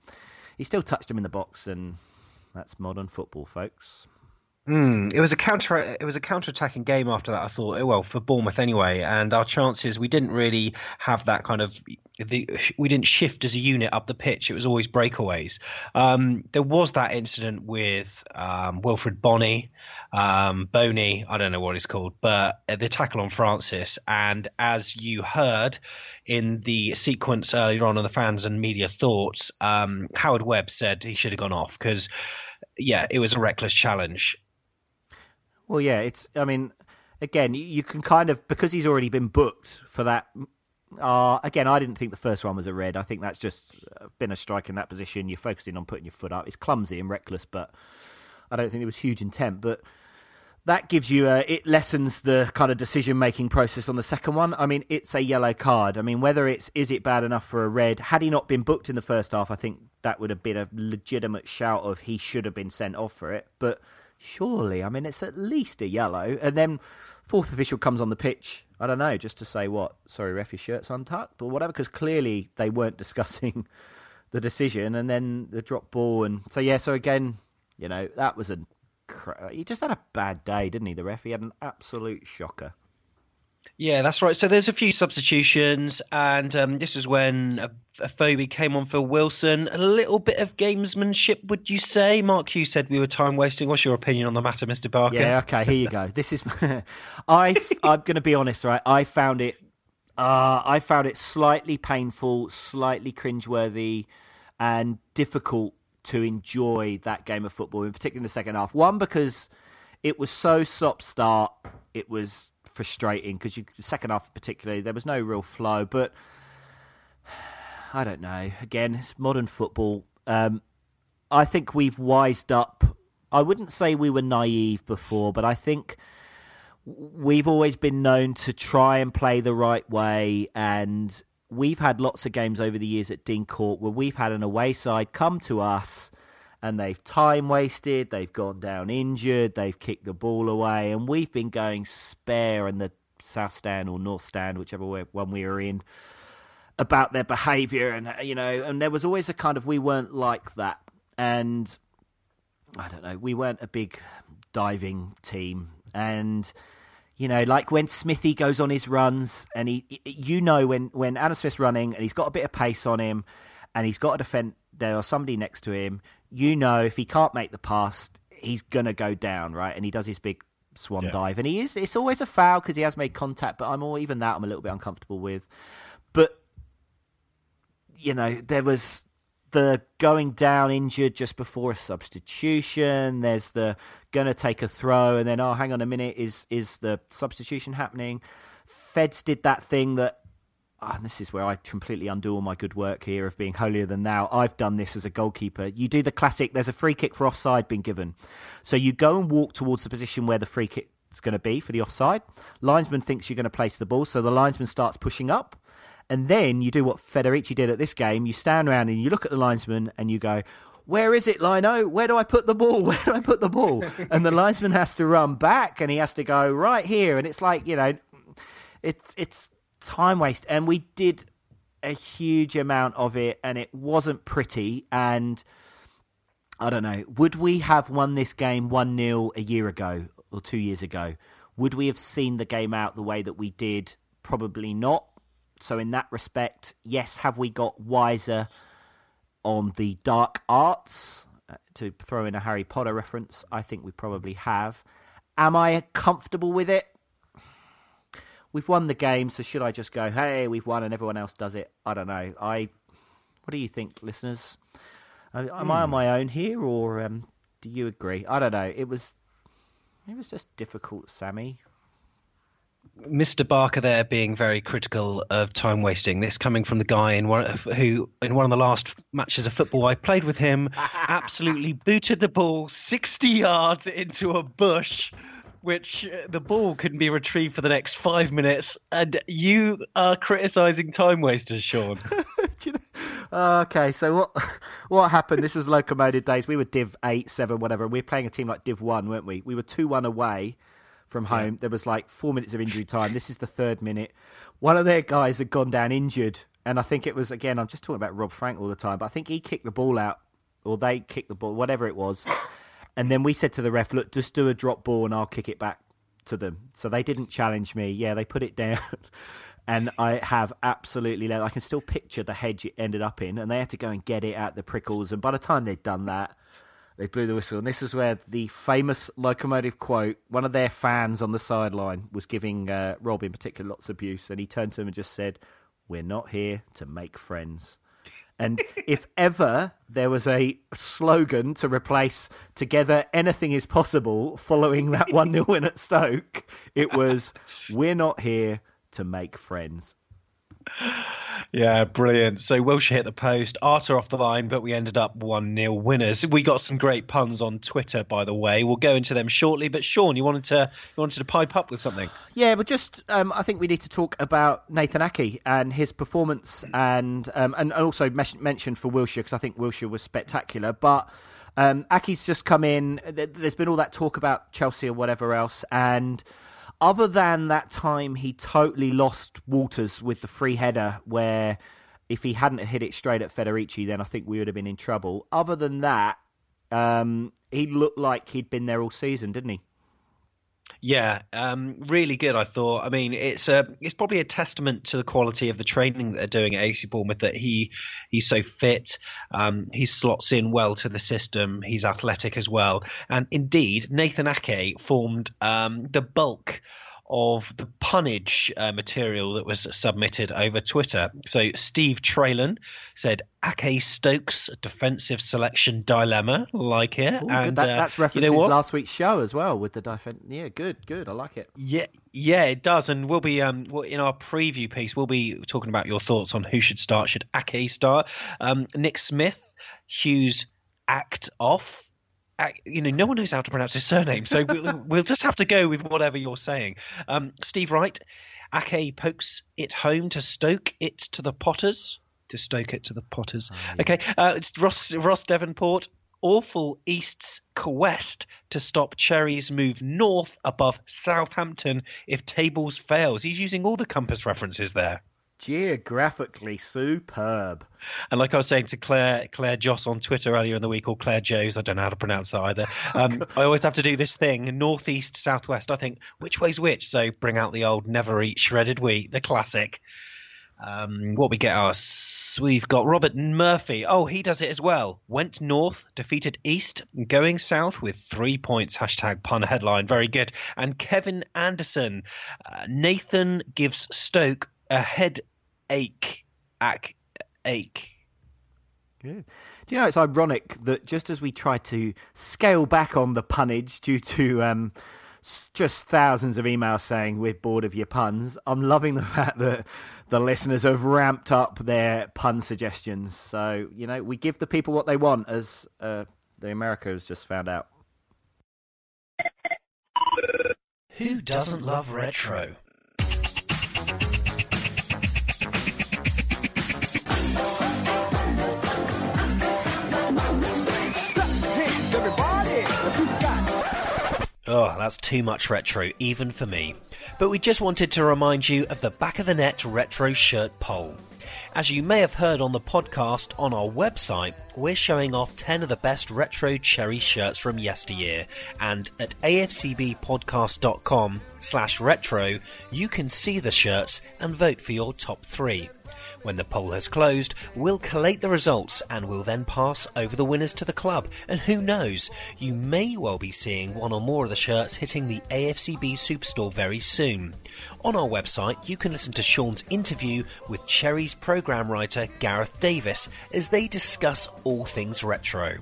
he still touched him in the box and that's modern football, folks. Mm, it was a counter. It was a counter-attacking game after that. I thought, oh, well, for Bournemouth anyway, and our chances. We didn't really have that kind of. The, we didn't shift as a unit up the pitch. It was always breakaways. Um, there was that incident with um, Wilfried Bony, um, Bony. I don't know what he's called, but the tackle on Francis. And as you heard in the sequence earlier on in the fans and media thoughts, um, Howard Webb said he should have gone off because yeah, it was a reckless challenge. Well, yeah, it's. I mean, again, you can kind of because he's already been booked for that. Uh, again, I didn't think the first one was a red. I think that's just uh, been a strike in that position. You're focusing on putting your foot up. It's clumsy and reckless, but I don't think it was huge intent. But that gives you a, it lessens the kind of decision making process on the second one. I mean, it's a yellow card. I mean, whether it's is it bad enough for a red? Had he not been booked in the first half, I think that would have been a legitimate shout of he should have been sent off for it. But surely, I mean, it's at least a yellow. And then fourth official comes on the pitch. I don't know, just to say what? Sorry, ref, your shirt's untucked or whatever, because clearly they weren't discussing the decision, and then the drop ball, and so yeah. So again, you know, that was a he just had a bad day, didn't he? The ref, he had an absolute shocker. Yeah, that's right. So there's a few substitutions, and um, this is when a, Afobe came on for Wilson. A little bit of gamesmanship, would you say? Mark Hughes said we were time wasting. What's your opinion on the matter, Mr. Barker? Yeah, okay, here you go. This is, I, I'm going to be honest, right? I found it, uh, I found it slightly painful, slightly cringeworthy, and difficult to enjoy that game of football, in particular in the second half. One because it was so stop start. It was frustrating because you second half particularly there was no real flow. But I don't know. Again, it's modern football. Um, I think we've wised up. I wouldn't say we were naive before, but I think we've always been known to try and play the right way. And we've had lots of games over the years at Dean Court where we've had an away side come to us and they've time wasted, they've gone down injured, they've kicked the ball away, and we've been going spare in the south stand or north stand, whichever one we were in, about their behaviour, and uh, you know, and there was always a kind of we weren't like that, and I don't know, we weren't a big diving team, and you know, like when Smithy goes on his runs, and he, you know, when when Adam Smith's running and he's got a bit of pace on him, and he's got a defender or somebody next to him, you know, if he can't make the pass, he's gonna go down, right? And he does his big swan yeah. dive, and he is. It's always a foul because he has made contact, but I'm all even that I'm a little bit uncomfortable with. But you know, there was the going down injured just before a substitution. There's the gonna take a throw, and then oh, hang on a minute, is is the substitution happening? Feds did that thing that. Oh, this is where I completely undo all my good work here of being holier than thou. I've done this as a goalkeeper. You do the classic. There's a free kick for offside being given, so you go and walk towards the position where the free kick is going to be for the offside. Linesman thinks you're going to place the ball, so the linesman starts pushing up. And then you do what Federici did at this game. You stand around and you look at the linesman and you go, where is it, Lino? Where do I put the ball? Where do I put the ball? and the linesman has to run back and he has to go right here. And it's like, you know, it's it's time waste. And we did a huge amount of it and it wasn't pretty. And I don't know, would we have won this game 1 0 a year ago or two years ago? Would we have seen the game out the way that we did? Probably not. So, in that respect, yes, have we got wiser on the dark arts? Uh, to throw in a Harry Potter reference, I think we probably have. Am I comfortable with it? We've won the game, so should I just go, hey, we've won and everyone else does it? I don't know. I. What do you think, listeners? Am hmm. I on hmm. my own here, or um, do you agree? I don't know. It was, it was just difficult, Sammy. Mr. Barker there being very critical of time wasting. This coming from the guy in one who, in one of the last matches of football I played with him, absolutely booted the ball sixty yards into a bush, which uh, the ball couldn't be retrieved for the next five minutes. And you are criticising time wasters, Sean. okay, so what what happened? This was locomotive days. We were Div eight, seven, whatever. We were playing a team like Div one, weren't we? We were two one away from home. Yeah. There was like four minutes of injury time. This is the third minute. One of their guys had gone down injured, and I think it was again. I'm just talking about Rob Frank all the time, but I think he kicked the ball out, or they kicked the ball, whatever it was. And then we said to the ref, "Look, just do a drop ball, and I'll kick it back to them." So they didn't challenge me. Yeah, they put it down. and I have absolutely I can still picture the hedge it ended up in, and they had to go and get it at the prickles. And by the time they'd done that, they blew the whistle. And this is where the famous locomotive quote, one of their fans on the sideline was giving uh, Rob in particular lots of abuse. And he turned to him and just said, We're not here to make friends. And if ever there was a slogan to replace together anything is possible following that 1 0 win at Stoke, it was, We're not here to make friends. Yeah, brilliant. So Wilshere hit the post, Arter off the line, but we ended up 1 0 winners. We got some great puns on Twitter, by the way. We'll go into them shortly. But Sean, you wanted to you wanted to pipe up with something. Yeah, but just um, I think we need to talk about Nathan Aké and his performance, and um, and also mentioned for Wilshere because I think Wilshere was spectacular. But um, Aké's just come in. There's been all that talk about Chelsea or whatever else, and other than that time he totally lost Walters with the free header, where if he hadn't hit it straight at Federici, then I think we would have been in trouble. Other than that, um, he looked like he'd been there all season, didn't he? Yeah, um, really good. I thought. I mean, it's a it's probably a testament to the quality of the training that they're doing at AC Bournemouth that he he's so fit. Um, he slots in well to the system. He's athletic as well, and indeed, Nathan Ake formed um, the bulk of the punnage uh, material that was submitted over Twitter. So Steve Traylon said Ake Stokes defensive selection dilemma, like it. Ooh, and that, uh, that's you references know what? last week's show as well with the defense. Yeah, good, good. I like it. Yeah, yeah, it does, and we'll be um in our preview piece. We'll be talking about your thoughts on who should start. Should Ake start? Um, Nick Smith, Hughes, act off. You know, no one knows how to pronounce his surname, so we'll, we'll just have to go with whatever you're saying. Um, Steve Wright, Ake pokes it home to Stoke it to the Potters. To stoke it to the Potters. Okay, uh, it's Ross Ross Devonport. Awful East's quest to stop Cherry's move north above Southampton if tables fails. He's using all the compass references there. Geographically superb. And like I was saying to Claire Claire Joss on Twitter earlier in the week, or Claire Joes, I don't know how to pronounce that either. Um, I always have to do this thing: northeast, southwest. I think which way's which. So bring out the old never eat shredded wheat, the classic. Um, what we get us, we've got Robert Murphy. Oh, he does it as well. Went north, defeated east, going south with three points. Hashtag pun headline. Very good. And Kevin Anderson. Uh, Nathan gives Stoke a headache. Ache. Ache. Good. Do you know it's ironic that just as we try to scale back on the punnage due to um, just thousands of emails saying we're bored of your puns, I'm loving the fact that the listeners have ramped up their pun suggestions. So you know we give the people what they want, as uh, the America has just found out. Who doesn't love retro? Oh, that's too much retro, even for me. But we just wanted to remind you of the back of the net retro shirt poll. As you may have heard on the podcast on our website, we're showing off 10 of the best retro cherry shirts from yesteryear, and at afcbpodcast.com slash retro, you can see the shirts and vote for your top three. When the poll has closed, we'll collate the results and we'll then pass over the winners to the club. And who knows, you may well be seeing one or more of the shirts hitting the AFCB Superstore very soon. On our website, you can listen to Sean's interview with Cherry's programme writer Gareth Davis as they discuss all things retro.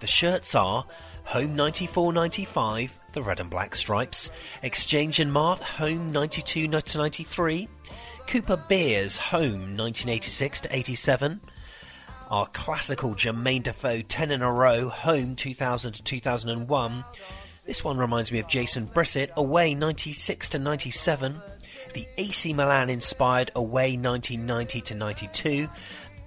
The shirts are Home 94 95, the red and black stripes, Exchange and Mart, Home 92 to 93, Cooper Beers, Home 1986 to 87, our classical Jermaine Defoe 10 in a row, Home 2000 to 2001. This one reminds me of Jason Brissett, Away 96 to 97, the AC Milan inspired Away 1990 to 92,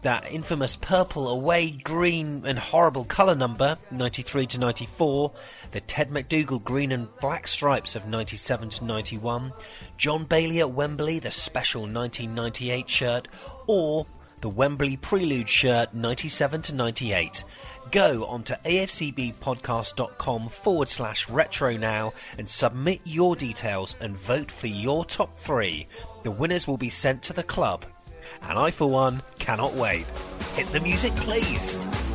that infamous purple away green and horrible colour number 93 to 94 the ted macdougall green and black stripes of 97 to 91 john bailey at wembley the special 1998 shirt or the wembley prelude shirt 97 to 98 go onto afcbpodcast.com forward slash retro now and submit your details and vote for your top three. The winners will be sent to the club and I, for one, cannot wait. Hit the music, please.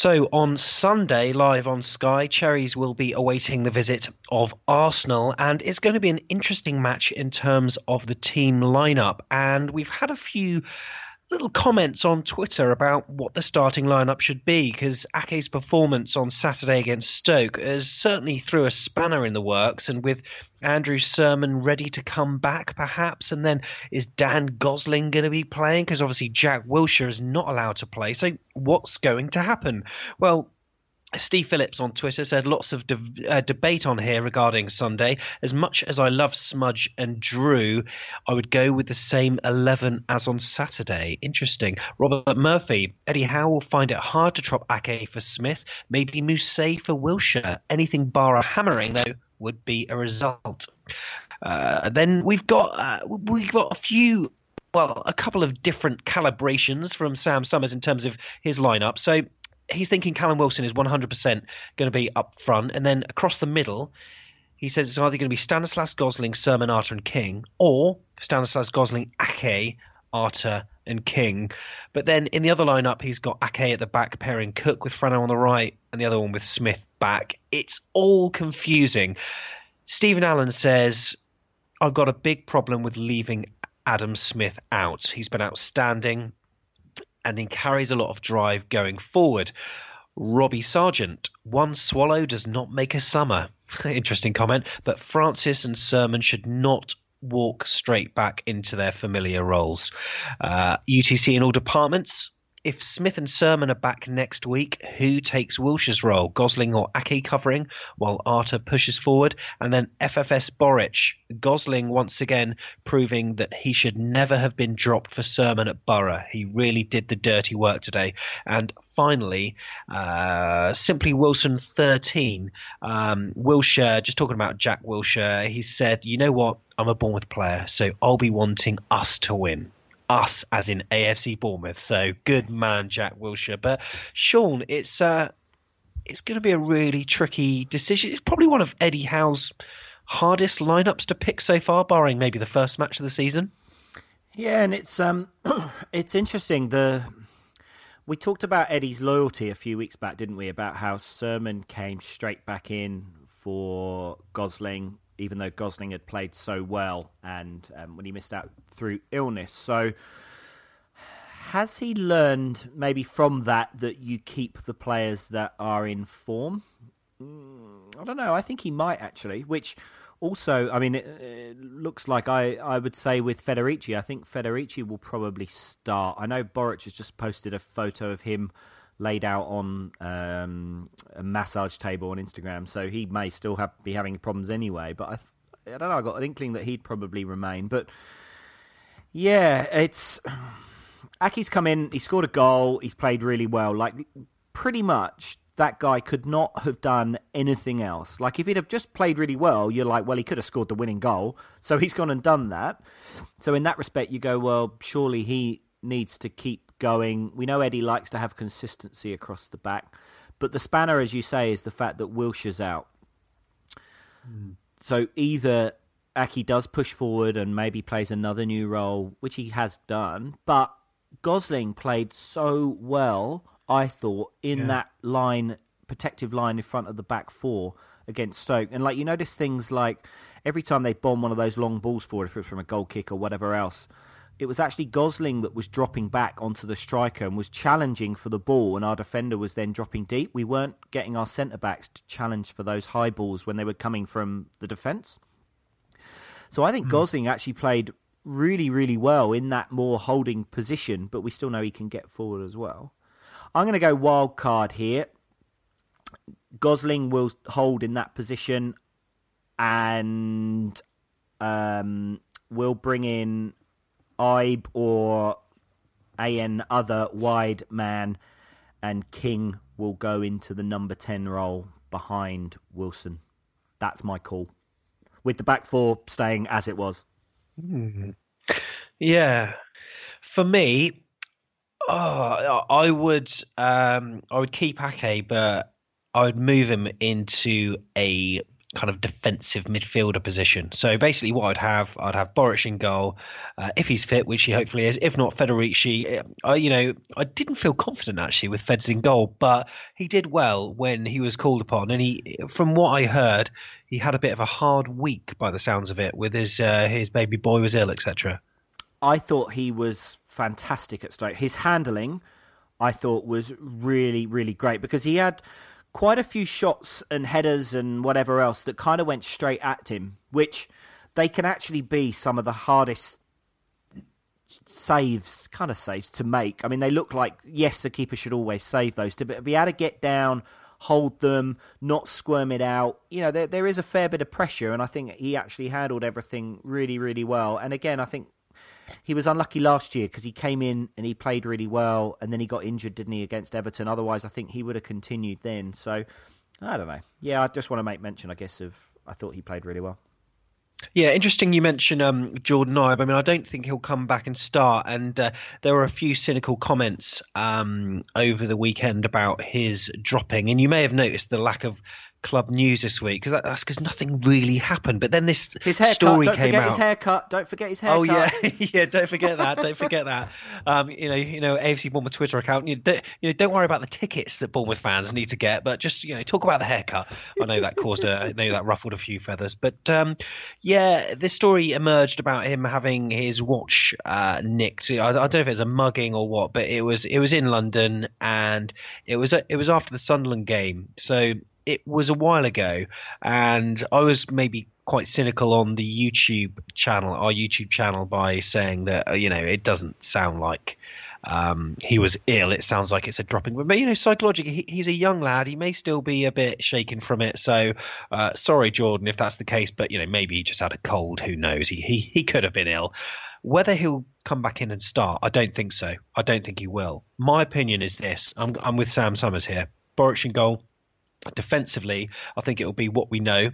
So on Sunday, live on Sky, Cherries will be awaiting the visit of Arsenal, and it's going to be an interesting match in terms of the team lineup. And we've had a few little comments on Twitter about what the starting lineup should be because Ake's performance on Saturday against Stoke has certainly threw a spanner in the works. And with Andrew Surman ready to come back, perhaps, and then is Dan Gosling going to be playing? Because obviously Jack Wilshere is not allowed to play. So what's going to happen? Well, Steve Phillips on Twitter said lots of de- uh, debate on here regarding Sunday. As much as I love Smudge and Drew, I would go with the same 11 as on Saturday. Interesting. Robert Murphy, Eddie Howe will find it hard to drop Ake for Smith, maybe Mousset for Wilshere. Anything bar a hammering, though, would be a result. Uh, then we've got uh, we've got a few well, a couple of different calibrations from Sam Summers in terms of his lineup. So he's thinking Callum Wilson is 100% going to be up front. And then across the middle, he says it's either going to be Stanislas, Gosling, Surman, Arter, and King, or Stanislas, Gosling, Ake, Arter, and King. But then in the other lineup, he's got Ake at the back, pairing Cook with Frano on the right, and the other one with Smith back. It's all confusing. Stephen Allen says, I've got a big problem with leaving Adam Smith out. He's been outstanding and he carries a lot of drive going forward. Robbie Sargent, one swallow does not make a summer. Interesting comment, but Francis and Surman should not walk straight back into their familiar roles. Uh, UTC in all departments, if Smith and Surman are back next week, who takes Wilshere's role? Gosling or Ake covering while Arter pushes forward? And then FFS Boruc. Gosling once again proving that he should never have been dropped for Surman at Borough. He really did the dirty work today. And finally, uh, Simply Wilson 13. Um, Wilshere, just talking about Jack Wilshere, he said, you know what? I'm a Bournemouth player, so I'll be wanting us to win us as in AFC Bournemouth. So good man, Jack Wilshere. But Sean, it's uh, it's going to be a really tricky decision. It's probably one of Eddie Howe's hardest lineups to pick so far, barring maybe the first match of the season. Yeah, and it's um, it's interesting. The we talked about Eddie's loyalty a few weeks back, didn't we? About how Surman came straight back in for Gosling even though Gosling had played so well and um, when he missed out through illness. So, has he learned maybe from that that you keep the players that are in form? Mm, I don't know. I think he might actually, which also, I mean, it, it, looks like I, I would say with Federici, I think Federici will probably start. I know Boruc has just posted a photo of him laid out on um, a massage table on Instagram, so he may still have be having problems anyway. But I, I don't know. I got an inkling that he'd probably remain. But yeah, it's Aké's come in. He scored a goal. He's played really well. Like pretty much. That guy could not have done anything else. Like, if he'd have just played really well, you're like, well, he could have scored the winning goal. So he's gone and done that. So, in that respect, you go, well, surely he needs to keep going. We know Eddie likes to have consistency across the back, but the spanner, as you say, is the fact that Wilshere's out. Mm. So either Ake does push forward and maybe plays another new role, which he has done, but Gosling played so well, I thought, in yeah. that line, protective line in front of the back four against Stoke. And like you notice things like every time they bomb one of those long balls forward, if it's from a goal kick or whatever else, it was actually Gosling that was dropping back onto the striker and was challenging for the ball, and our defender was then dropping deep. We weren't getting our centre backs to challenge for those high balls when they were coming from the defence. So I think mm. Gosling actually played really, really well in that more holding position, but we still know he can get forward as well. I'm going to go wild card here. Gosling will hold in that position, and um, we'll bring in Ibe or AN other wide man, and King will go into the number 10 role behind Wilson. That's my call. With the back four staying as it was. Mm. Yeah. For me, oh, I would um, I would keep Ake, but I would move him into a kind of defensive midfielder position. So basically, what I'd have, I'd have Boruc in goal, uh, if he's fit, which he hopefully is. If not, Federici. I, you know, I didn't feel confident actually with Feds in goal, but he did well when he was called upon. And he, from what I heard, he had a bit of a hard week by the sounds of it, with his uh, his baby boy was ill, etc. I thought he was fantastic at Stoke. His handling, I thought, was really, really great because he had quite a few shots and headers and whatever else that kind of went straight at him, which they can actually be some of the hardest saves, kind of saves to make. I mean, they look like yes, the keeper should always save those to be able to get down, hold them, not squirm it out. You know, there there is a fair bit of pressure, and I think he actually handled everything really, really well. And again, I think he was unlucky last year because he came in and he played really well, and then he got injured, didn't he, against Everton? Otherwise, I think he would have continued then. So I don't know. Yeah, I just want to make mention, I guess, of I thought he played really well. Yeah, interesting. You mentioned um, Jordan Ibe. I mean, I don't think he'll come back and start. And uh, there were a few cynical comments um, over the weekend about his dropping. And you may have noticed the lack of club news this week because that, that's because nothing really happened. But then this his haircut, story don't came forget out. His haircut. Don't forget his haircut. Oh yeah, yeah. Don't forget that. Don't forget that. Um, you know, you know, AFC Bournemouth Twitter account. You, don't, you know, don't worry about the tickets that Bournemouth fans need to get, but just you know, talk about the haircut. I know that caused a, I know that ruffled a few feathers, but um, yeah, this story emerged about him having his watch uh, nicked. I, I don't know if it was a mugging or what, but it was it was in London and it was a, it was after the Sunderland game, so it was a while ago, and I was maybe quite cynical on the YouTube channel, our YouTube channel, by saying that uh, you know it doesn't sound like um, he was ill. It sounds like it's a dropping, but you know, psychologically, he, he's a young lad. He may still be a bit shaken from it. So, uh, sorry, Jordan, if that's the case. But you know, maybe he just had a cold. Who knows? He he he could have been ill. Whether he'll come back in and start, I don't think so. I don't think he will. My opinion is this: I'm I'm with Sam Summers here. Boruc in goal. Defensively, I think it will be what we know: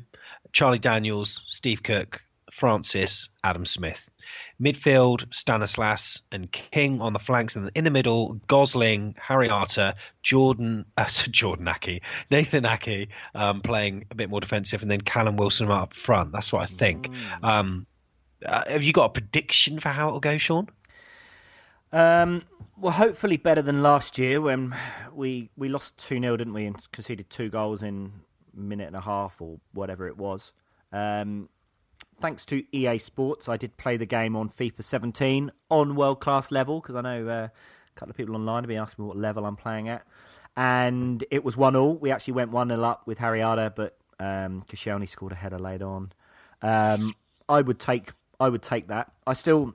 Charlie Daniels, Steve Cook, Francis, Adam Smith. Midfield, Stanislas and King on the flanks, and in the middle, Gosling, Harry Arter, Jordan, uh, Jordan Aké, Nathan Aké um, playing a bit more defensive, and then Callum Wilson up front. That's what I think. Um, uh, have you got a prediction for how it'll go, Sean? Um, well, hopefully better than last year when we we lost 2 0, didn't we, and conceded two goals in a minute and a half or whatever it was. Um, thanks to EA Sports, I did play the game on FIFA 17 on world class level because I know uh, a couple of people online have been asking me what level I'm playing at. And it was 1 all. We actually went 1 0 up with Harry Arter, but um, scored a header later on. Um, I would take I would take that. I still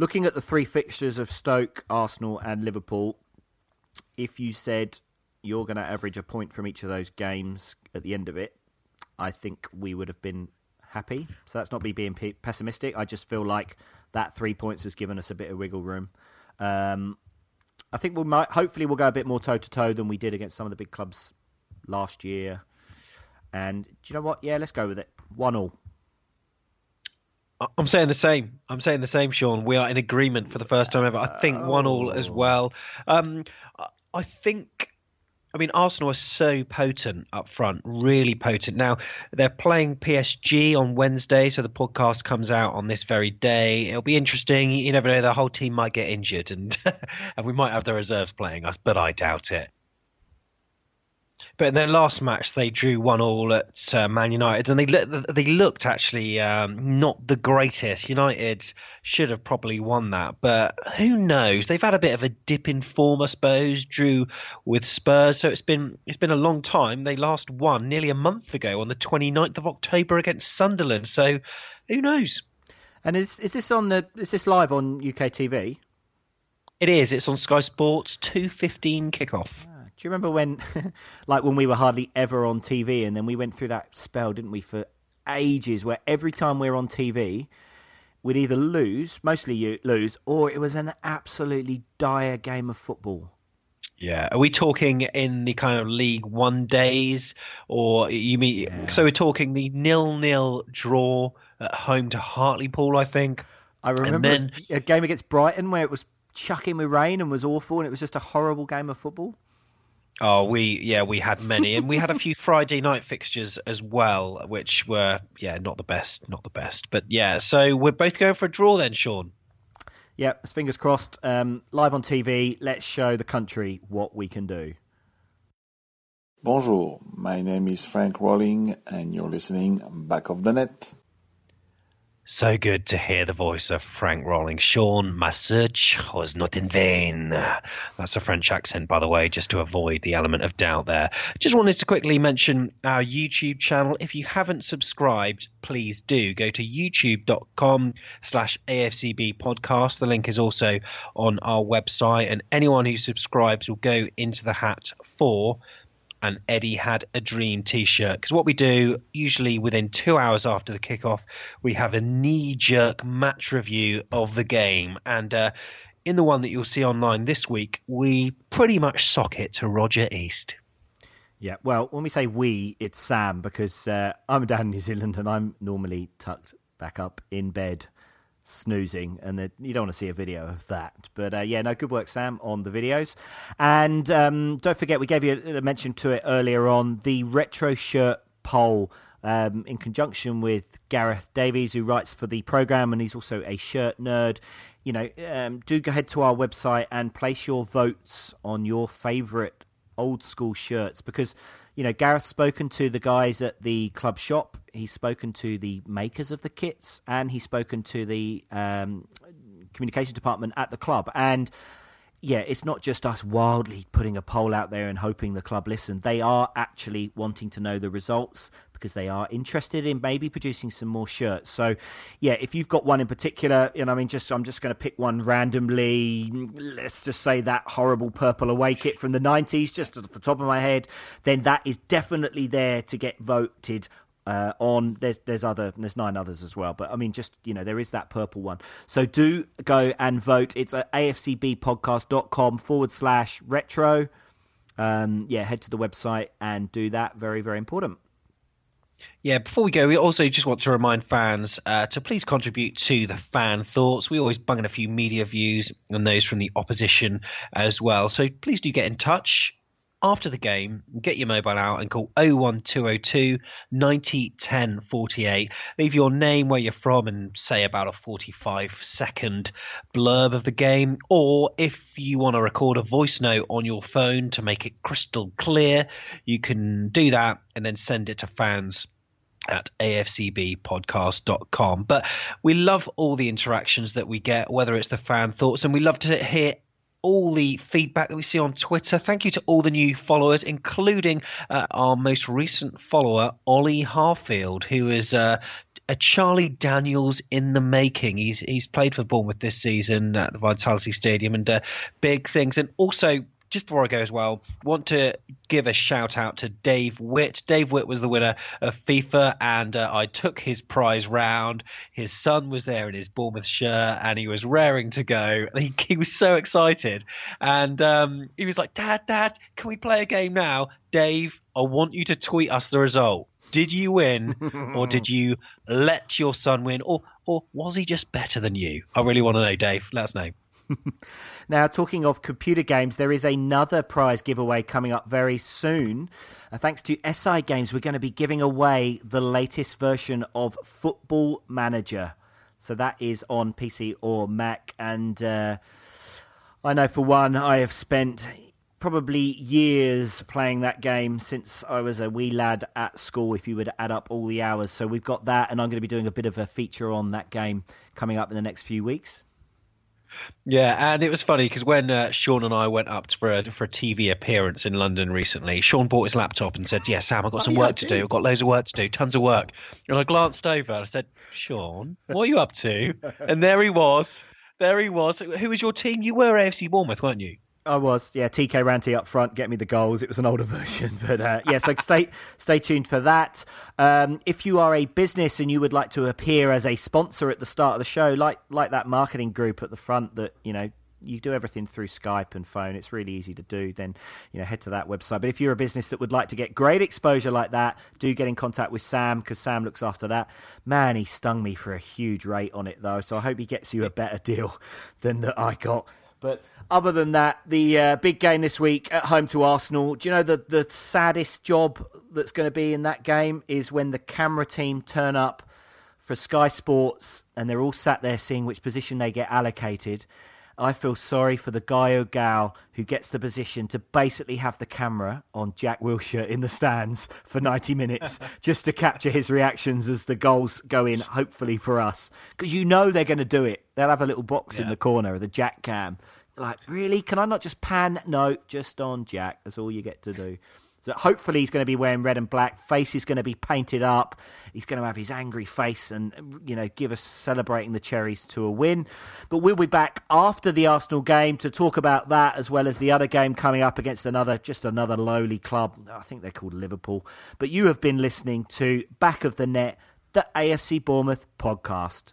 looking at the three fixtures of Stoke, Arsenal, and Liverpool. If you said you're going to average a point from each of those games at the end of it, I think we would have been happy. So that's not me being pe- pessimistic. I just feel like that three points has given us a bit of wiggle room. Um, I think we might. Hopefully, we'll go a bit more toe to toe than we did against some of the big clubs last year. And do you know what? Yeah, let's go with it. One all. I'm saying the same. I'm saying the same, Sean. We are in agreement for the first time ever. I think one all as well. Um, I think. I mean, Arsenal are so potent up front, really potent. Now they're playing PSG on Wednesday, so the podcast comes out on this very day. It'll be interesting. You never know; the whole team might get injured, and and we might have the reserves playing us, but I doubt it. But in their last match, they drew one all at uh, Man United, and they they looked actually um, not the greatest. United should have probably won that, but who knows? They've had a bit of a dip in form, I suppose. Drew with Spurs, so it's been it's been a long time. They last won nearly a month ago on the 29th of October against Sunderland. So who knows? And is is this on the is this live on UK TV? It is. It's on Sky Sports. Two fifteen kickoff. Do you remember when, like, when we were hardly ever on TV, and then we went through that spell, didn't we, for ages, where every time we were on TV, we'd either lose, mostly you lose, or it was an absolutely dire game of football. Yeah, are we talking in the kind of League One days, or you mean? Yeah. So we're talking the nil-nil draw at home to Hartlepool, I think. I remember then... a game against Brighton where it was chucking with rain and was awful, and it was just a horrible game of football. Oh, we yeah, we had many, and we had a few Friday night fixtures as well, which were yeah, not the best, not the best, but yeah. So we're both going for a draw then, Sean. Yeah, fingers crossed. Um, live on TV, let's show the country what we can do. Bonjour, my name is Frank Rolling, and you're listening Back of the Net. So good to hear the voice of Frank Rolling. Sean, my search was not in vain. That's a French accent, by the way, just to avoid the element of doubt there. Just wanted to quickly mention our YouTube channel. If you haven't subscribed, please do go to youtube.com slash AFCB podcast. The link is also on our website, and anyone who subscribes will go into the hat for and Eddie had a dream T-shirt. Because what we do usually within two hours after the kickoff, we have a knee-jerk match review of the game, and uh, in the one that you'll see online this week, we pretty much sock it to Roger East. Yeah, well, when we say we, it's Sam because uh, I'm down in New Zealand and I'm normally tucked back up in bed snoozing, and you don't want to see a video of that. But uh, yeah, no, good work, Sam, on the videos. And um, don't forget, we gave you a mention to it earlier on the retro shirt poll. Um, in conjunction with Gareth Davies, who writes for the program, and he's also a shirt nerd. You know, um, do go ahead to our website and place your votes on your favourite old school shirts because you know Gareth's spoken to the guys at the club shop. He's spoken to the makers of the kits, and he's spoken to the um, communication department at the club. And yeah, it's not just us wildly putting a poll out there and hoping the club listen. They are actually wanting to know the results because they are interested in maybe producing some more shirts. So, yeah, if you've got one in particular, you know, I mean, just I'm just going to pick one randomly. Let's just say that horrible purple away kit from the '90s, just at the top of my head. Then that is definitely there to get voted uh, on there's there's other there's nine others as well but i mean just you know there is that purple one. So do go and vote. It's at afcbpodcast.com forward slash retro. Um, yeah head to the website and do that. Very very important. Yeah, before we go, we also just want to remind fans uh, to please contribute to the fan thoughts. We always bung in a few media views and those from the opposition as well. So please do get in touch after the game, get your mobile out and call 01202 90 10 48. Leave your name, where you're from, and say about a 45 second blurb of the game. Or if you want to record a voice note on your phone to make it crystal clear, you can do that and then send it to fans at afcbpodcast.com. But we love all the interactions that we get, whether it's the fan thoughts, and we love to hear all the feedback that we see on Twitter. Thank you to all the new followers, including uh, our most recent follower, Ollie Harfield, who is uh, a Charlie Daniels in the making. He's he's played for Bournemouth this season at the Vitality Stadium and uh, big things. And also just before I go as well, want to give a shout out to Dave Witt. Dave Witt was the winner of FIFA, and uh, I took his prize round. His son was there in his Bournemouth shirt, and he was raring to go. He, he was so excited, and um, he was like, "Dad, Dad, can we play a game now?" Dave, I want you to tweet us the result. Did you win, or did you let your son win, or or was he just better than you? I really want to know, Dave. Let us know. now, talking of computer games, there is another prize giveaway coming up very soon. Uh, thanks to SI Games, we're going to be giving away the latest version of Football Manager. So that is on PC or Mac. And uh, I know for one, I have spent probably years playing that game since I was a wee lad at school, if you would add up all the hours. So we've got that, and I'm going to be doing a bit of a feature on that game coming up in the next few weeks. Yeah, and it was funny because when uh, Sean and I went up for a for a TV appearance in London recently, Sean bought his laptop and said, "Yeah, Sam, I've got oh, some yeah, work to do. I've got loads of work to do, tons of work." And I glanced over and I said, "Sean, what are you up to?" and there he was. There he was. Who was your team? You were AFC Bournemouth, weren't you? I was, yeah. TK Rantie up front, get me the goals. It was an older version, but uh, yeah. So stay stay tuned for that. Um, if you are a business and you would like to appear as a sponsor at the start of the show, like like that marketing group at the front that you know you do everything through Skype and phone. It's really easy to do. Then you know head to that website. But if you're a business that would like to get great exposure like that, do get in contact with Sam because Sam looks after that. Man, he stung me for a huge rate on it though, so I hope he gets you a better deal than that I got. But other than that, the uh, big game this week at home to Arsenal. Do you know the the saddest job that's going to be in that game is when the camera team turn up for Sky Sports and they're all sat there seeing which position they get allocated. I feel sorry for the guy or gal who gets the position to basically have the camera on Jack Wilshere in the stands for 90 minutes just to capture his reactions as the goals go in, hopefully for us. Because you know they're going to do it. They'll have a little box yeah. in the corner of the Jack cam. Like, really? Can I not just pan? No, just on Jack. That's all you get to do. So hopefully he's going to be wearing red and black. Face is going to be painted up. He's going to have his angry face and you know give us celebrating the cherries to a win. But we'll be back after the Arsenal game to talk about that as well as the other game coming up against another just another lowly club. I think they're called Liverpool. But you have been listening to Back of the Net, the AFC Bournemouth podcast.